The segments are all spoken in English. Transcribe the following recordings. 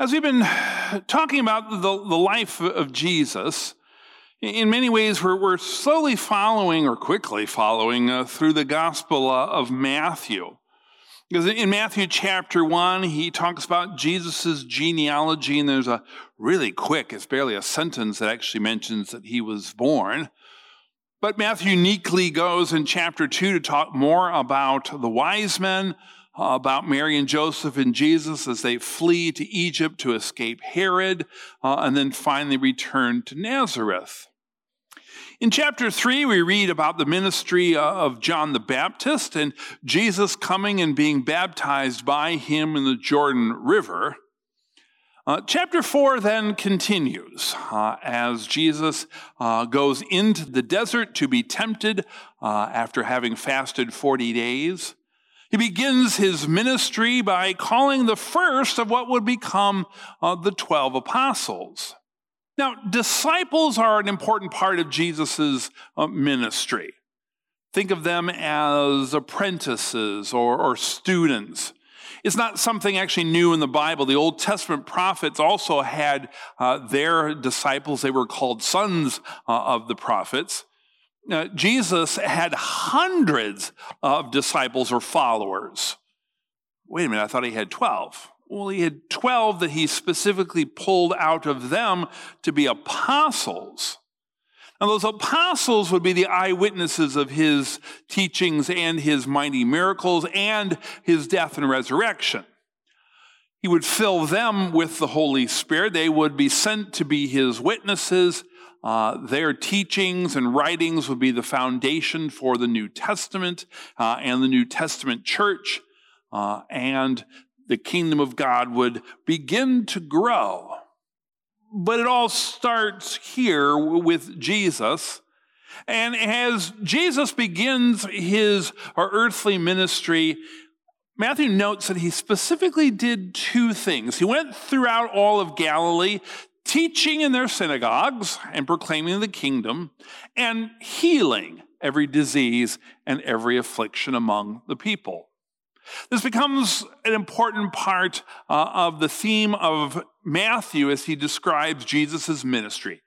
As we've been talking about the, the life of Jesus, in many ways we're, we're slowly following or quickly following uh, through the Gospel uh, of Matthew. Because in Matthew chapter 1, he talks about Jesus' genealogy, and there's a really quick, it's barely a sentence that actually mentions that he was born. But Matthew uniquely goes in chapter 2 to talk more about the wise men, about Mary and Joseph and Jesus as they flee to Egypt to escape Herod, uh, and then finally return to Nazareth. In chapter 3, we read about the ministry uh, of John the Baptist and Jesus coming and being baptized by him in the Jordan River. Uh, chapter 4 then continues uh, as Jesus uh, goes into the desert to be tempted uh, after having fasted 40 days. He begins his ministry by calling the first of what would become uh, the 12 apostles. Now, disciples are an important part of Jesus' uh, ministry. Think of them as apprentices or, or students. It's not something actually new in the Bible. The Old Testament prophets also had uh, their disciples. They were called sons uh, of the prophets. Now, Jesus had hundreds of disciples or followers. Wait a minute, I thought he had 12. Well, he had 12 that he specifically pulled out of them to be apostles. Now, those apostles would be the eyewitnesses of his teachings and his mighty miracles and his death and resurrection. He would fill them with the Holy Spirit. They would be sent to be his witnesses uh, their teachings and writings would be the foundation for the New Testament uh, and the New Testament church, uh, and the kingdom of God would begin to grow. But it all starts here with Jesus. And as Jesus begins his earthly ministry, Matthew notes that he specifically did two things. He went throughout all of Galilee, teaching in their synagogues and proclaiming the kingdom, and healing every disease and every affliction among the people. This becomes an important part uh, of the theme of Matthew as he describes Jesus' ministry.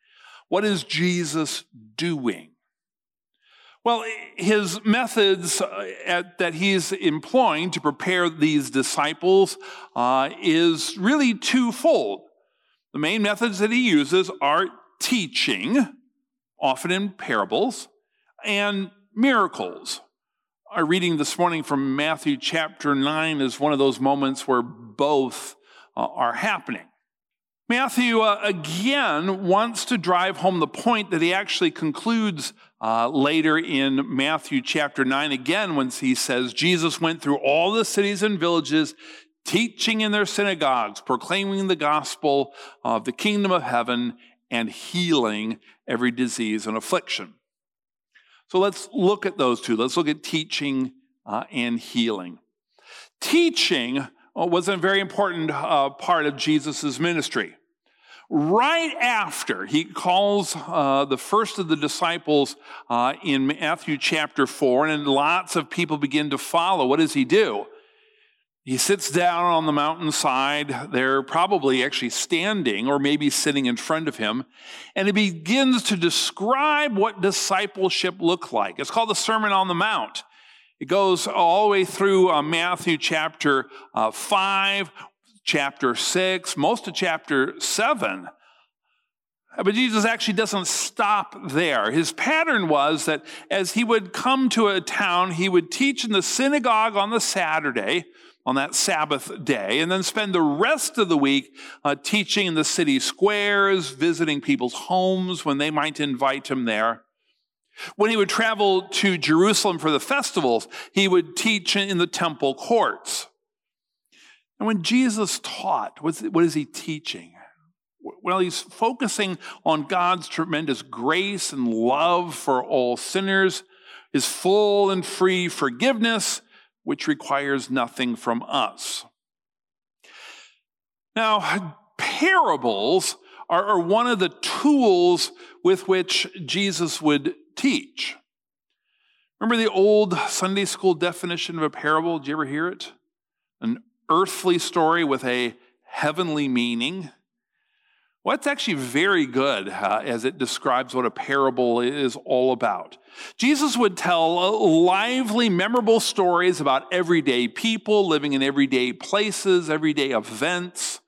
What is Jesus doing? Well, his methods uh, at, that he's employing to prepare these disciples uh, is really twofold. The main methods that he uses are teaching, often in parables, and miracles. Our reading this morning from Matthew chapter 9 is one of those moments where both uh, are happening. Matthew, uh, again, wants to drive home the point that he actually concludes uh, later in Matthew chapter 9, again, when he says, Jesus went through all the cities and villages, teaching in their synagogues, proclaiming the gospel of the kingdom of heaven, and healing every disease and affliction. So let's look at those two. Let's look at teaching uh, and healing. Teaching was a very important uh, part of Jesus' ministry. Right after he calls uh, the first of the disciples uh, in Matthew chapter 4, and lots of people begin to follow, what does he do? He sits down on the mountainside. They're probably actually standing or maybe sitting in front of him. And he begins to describe what discipleship looked like. It's called the Sermon on the Mount. It goes all the way through uh, Matthew chapter uh, 5, chapter 6, most of chapter 7. But Jesus actually doesn't stop there. His pattern was that as he would come to a town, he would teach in the synagogue on the Saturday on that Sabbath day, and then spend the rest of the week uh, teaching in the city squares, visiting people's homes when they might invite him there. When he would travel to Jerusalem for the festivals, he would teach in the temple courts. And when Jesus taught, what is he teaching? Well, he's focusing on God's tremendous grace and love for all sinners, his full and free forgiveness, which requires nothing from us. Now, parables are, one of the tools with which Jesus would teach. Remember the old Sunday school definition of a parable? Did you ever hear it? An earthly story with a heavenly meaning? Well, it's actually very good uh, as it describes what a parable is all about. Jesus would tell lively, memorable stories about everyday people living in everyday places, everyday events.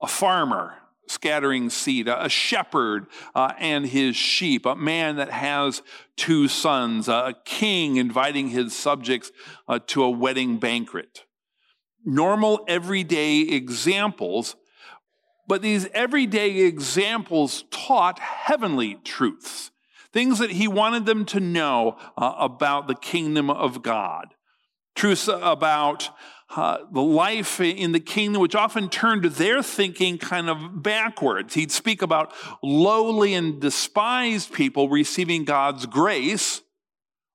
A farmer scattering seed, a shepherd uh, and his sheep, a man that has two sons, a king inviting his subjects uh, to a wedding banquet. Normal, everyday examples, but these everyday examples taught heavenly truths things that he wanted them to know uh, about the kingdom of God, truths about uh, the life in the kingdom, which often turned their thinking kind of backwards. He'd speak about lowly and despised people receiving God's grace,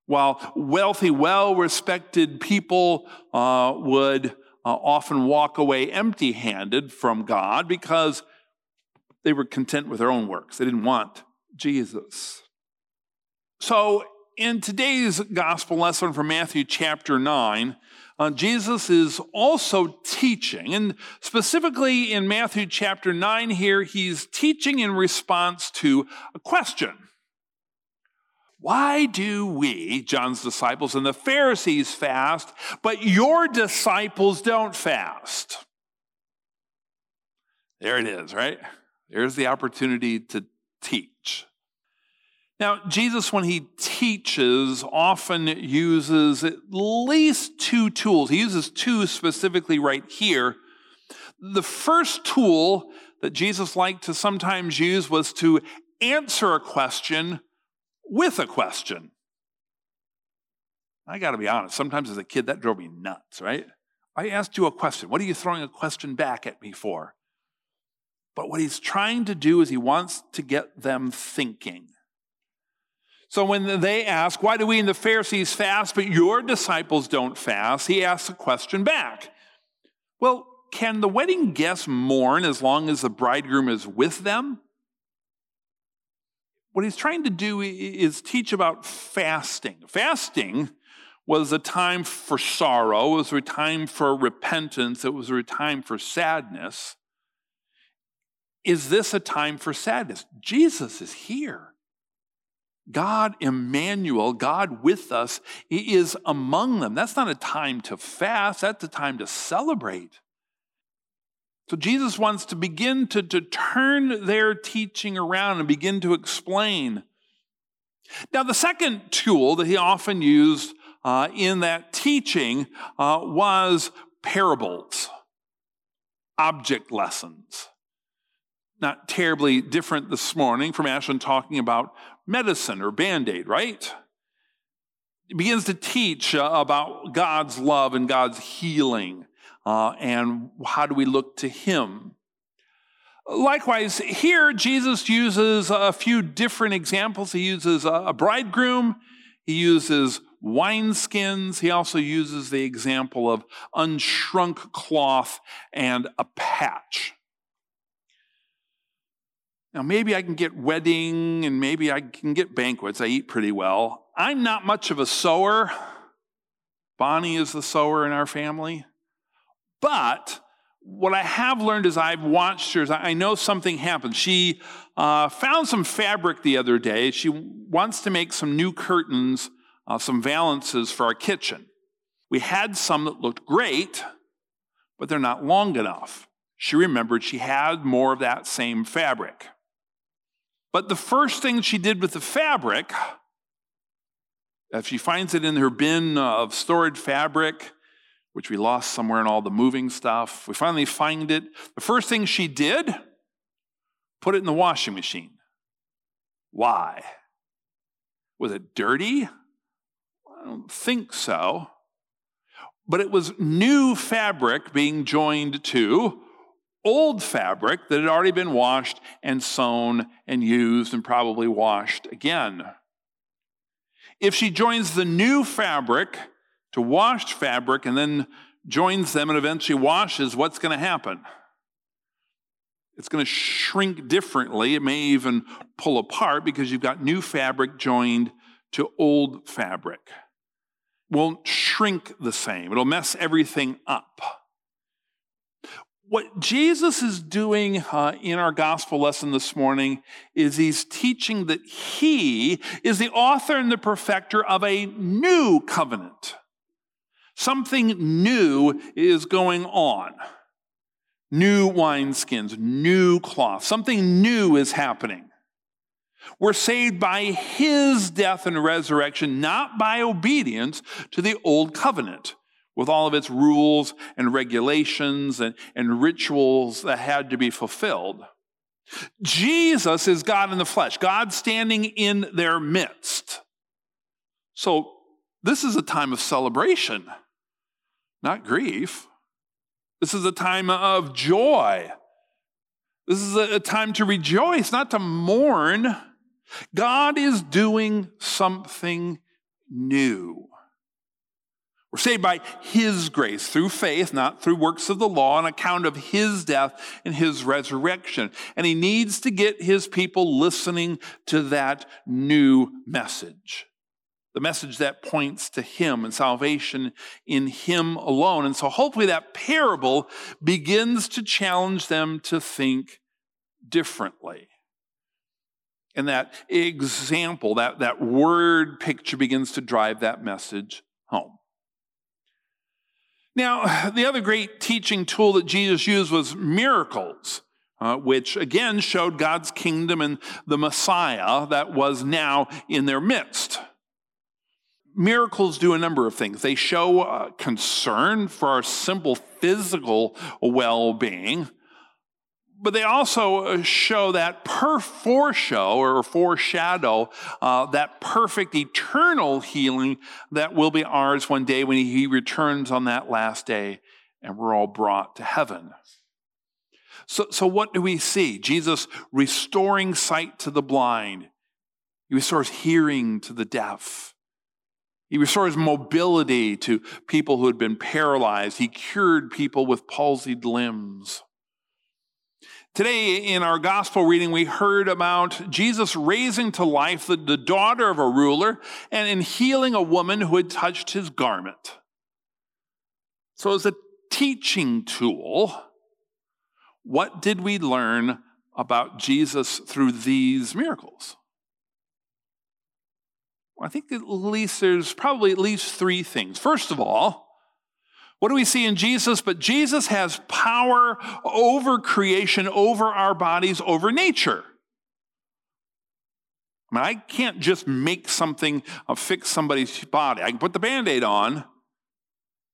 while wealthy, well respected people uh, would uh, often walk away empty handed from God because they were content with their own works. They didn't want Jesus. So, in today's gospel lesson from Matthew chapter 9, uh, Jesus is also teaching. And specifically in Matthew chapter 9, here, he's teaching in response to a question. Why do we, John's disciples and the Pharisees, fast, but your disciples don't fast? There it is, right? There's the opportunity to teach. Now, Jesus, when he teaches, often uses at least two tools. He uses two specifically right here. The first tool that Jesus liked to sometimes use was to answer a question with a question. I got to be honest, sometimes as a kid, that drove me nuts, right? I asked you a question. What are you throwing a question back at me for? But what he's trying to do is he wants to get them thinking. So when they ask, Why do we and the Pharisees fast, but your disciples don't fast? He asks a question back. Well, can the wedding guests mourn as long as the bridegroom is with them? What he's trying to do is teach about fasting. Fasting was a time for sorrow, it was a time for repentance, it was a time for sadness. Is this a time for sadness? Jesus is here. God, Emmanuel, God with us, is among them. That's not a time to fast, that's a time to celebrate. So Jesus wants to begin to, to turn their teaching around and begin to explain. Now, the second tool that he often used uh, in that teaching uh, was parables, object lessons. Not terribly different this morning from Ashland talking about medicine or band aid, right? He begins to teach uh, about God's love and God's healing uh, and how do we look to Him. Likewise, here Jesus uses a few different examples. He uses a bridegroom, he uses wineskins, he also uses the example of unshrunk cloth and a patch. Now, maybe I can get wedding and maybe I can get banquets. I eat pretty well. I'm not much of a sewer. Bonnie is the sewer in our family. But what I have learned as I've watched her is I know something happened. She uh, found some fabric the other day. She wants to make some new curtains, uh, some valances for our kitchen. We had some that looked great, but they're not long enough. She remembered she had more of that same fabric. But the first thing she did with the fabric, if she finds it in her bin of stored fabric, which we lost somewhere in all the moving stuff, we finally find it. The first thing she did, put it in the washing machine. Why? Was it dirty? I don't think so. But it was new fabric being joined to old fabric that had already been washed and sewn and used and probably washed again. If she joins the new fabric to washed fabric and then joins them and eventually washes, what's going to happen? It's going to shrink differently. It may even pull apart because you've got new fabric joined to old fabric. Won't shrink the same. It'll mess everything up. What Jesus is doing uh, in our gospel lesson this morning is he's teaching that he is the author and the perfecter of a new covenant. Something new is going on. New wineskins, new cloth. Something new is happening. We're saved by his death and resurrection, not by obedience to the old covenant with all of its rules and regulations and, and rituals that had to be fulfilled. Jesus is God in the flesh, God standing in their midst. So, this is a time of celebration, not grief. This is a time of joy. This is a time to rejoice, not to mourn. God is doing something new. We're saved by His grace through faith, not through works of the law, on account of His death and His resurrection. And He needs to get His people listening to that new message. The message that points to Him and salvation in Him alone. And so hopefully that parable begins to challenge them to think differently. And that example, that, that word picture begins to drive that message home. Now, the other great teaching tool that Jesus used was miracles, uh, which again showed God's kingdom and the Messiah that was now in their midst. Miracles do a number of things. They show uh, concern for our simple physical well being but they also uh, show that per foreshow or foreshadow uh, that perfect eternal healing that will be ours one day when he returns on that last day and we're all brought to heaven. So, so what do we see? Jesus restoring sight to the blind. He restores hearing to the deaf. He restores mobility to people who had been paralyzed. He cured people with palsied limbs. Today, in our gospel reading, we heard about Jesus raising to life the, the, daughter of a ruler and in healing a woman who had touched his garment. So, as a teaching tool, what did we learn about Jesus through these miracles? Well, I think at least there's probably at least three things. First of all, what do we see in Jesus? But Jesus has power over creation, over our bodies, over nature. I mean, I can't just make something, uh, fix somebody's body. I can put the band aid on,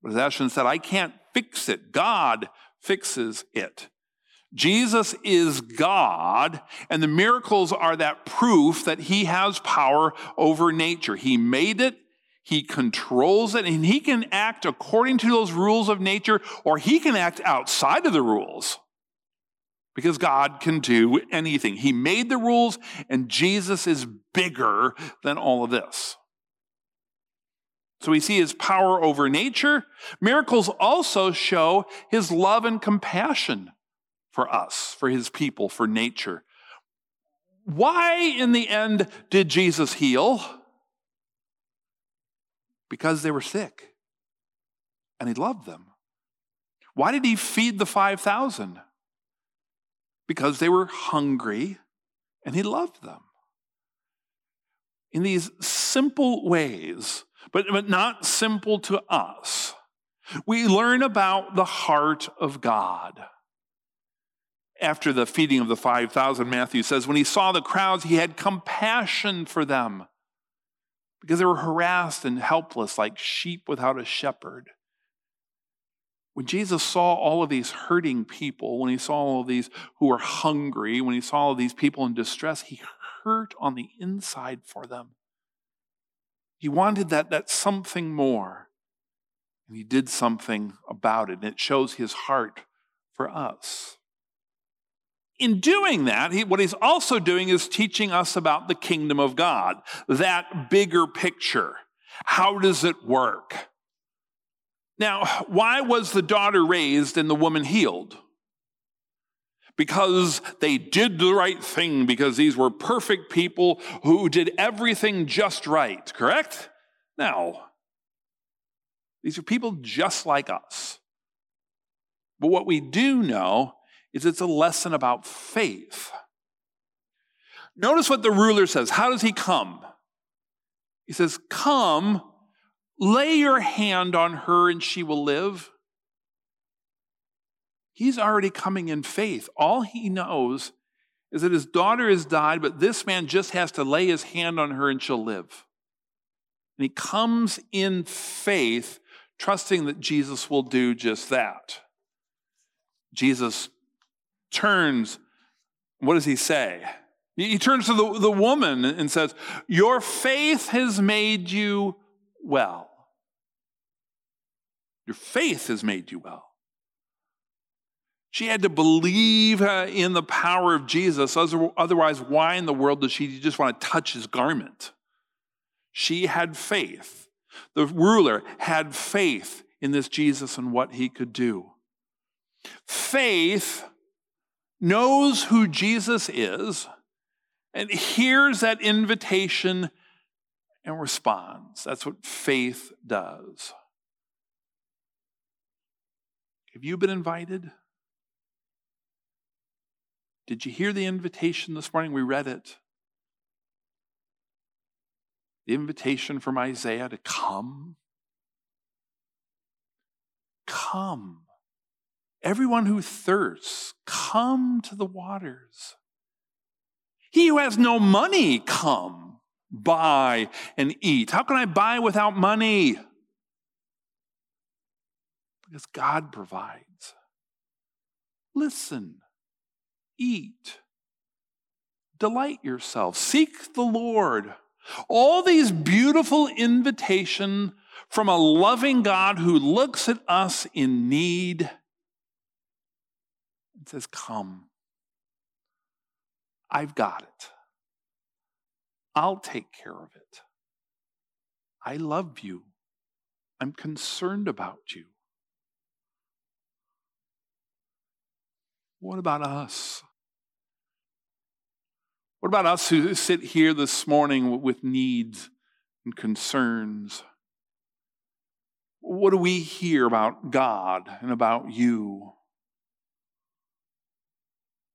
but as Ashton said, I can't fix it. God fixes it. Jesus is God, and the miracles are that proof that he has power over nature. He made it, he controls it and he can act according to those rules of nature or he can act outside of the rules because God can do anything. He made the rules and Jesus is bigger than all of this. So we see his power over nature. Miracles also show his love and compassion for us, for his people, for nature. Why, in the end, did Jesus heal? Because they were sick and he loved them. Why did he feed the 5,000? Because they were hungry and he loved them. In these simple ways, but, but not simple to us, we learn about the heart of God. After the feeding of the 5,000, Matthew says, when he saw the crowds, he had compassion for them because they were harassed and helpless like sheep without a shepherd. When Jesus saw all of these hurting people, when he saw all of these who were hungry, when he saw all of these people in distress, he hurt on the inside for them. He wanted that, that something more. And he did something about it. And it shows his heart for us in doing that, he, what he's also doing is teaching us about the kingdom of God, that bigger picture. How does it work? Now, why was the daughter raised and the woman healed? Because they did the right thing, because these were perfect people who did everything just right, correct? No. These are people just like us. But what we do know is it's a lesson about faith. Notice what the ruler says. How does he come? He says, Come, lay your hand on her, and she will live. He's already coming in faith. All he knows is that his daughter has died, but this man just has to lay his hand on her and she'll live. And he comes in faith, trusting that Jesus will do just that. Jesus turns, what does he say? He turns to the, the woman and says, Your faith has made you well. Your faith has made you well. She had to believe uh, in the power of Jesus. Otherwise, why in the world does she just want to touch his garment? She had faith. The ruler had faith in this Jesus and what he could do. Faith knows who Jesus is and hears that invitation and responds. That's what faith does. Have you been invited? Did you hear the invitation this morning? We read it. The invitation from Isaiah to come. Come. Everyone who thirsts, come to the waters. He who has no money, come, buy and eat. How can I buy without money? Because God provides. Listen eat. Delight yourself. Seek the Lord. All these beautiful invitations from a loving God who looks at us in need and says, Come. I've got it. I'll take care of it. I love you. I'm concerned about you. What about us? What about us who sit here this morning with needs and concerns? What do we hear about God and about you?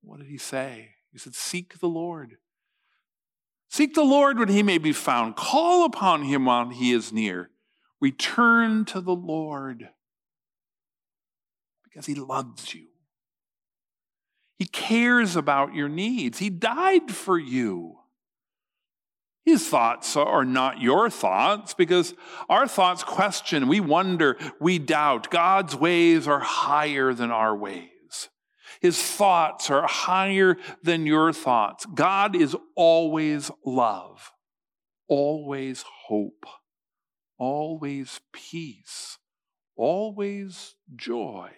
What did he say? He said, Seek the Lord. Seek the Lord when he may be found. Call upon him while he is near. Return to the Lord because he loves you. He cares about your needs. He died for you. His thoughts are not your thoughts because our thoughts question, we wonder, we doubt. God's ways are higher than our ways. His thoughts are higher than your thoughts. God is always love, always hope, always peace, always joy.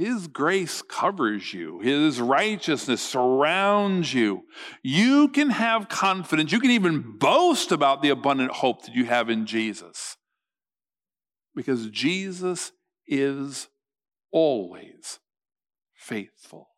His grace covers you. His righteousness surrounds you. You can have confidence. You can even boast about the abundant hope that you have in Jesus. Because Jesus is always faithful.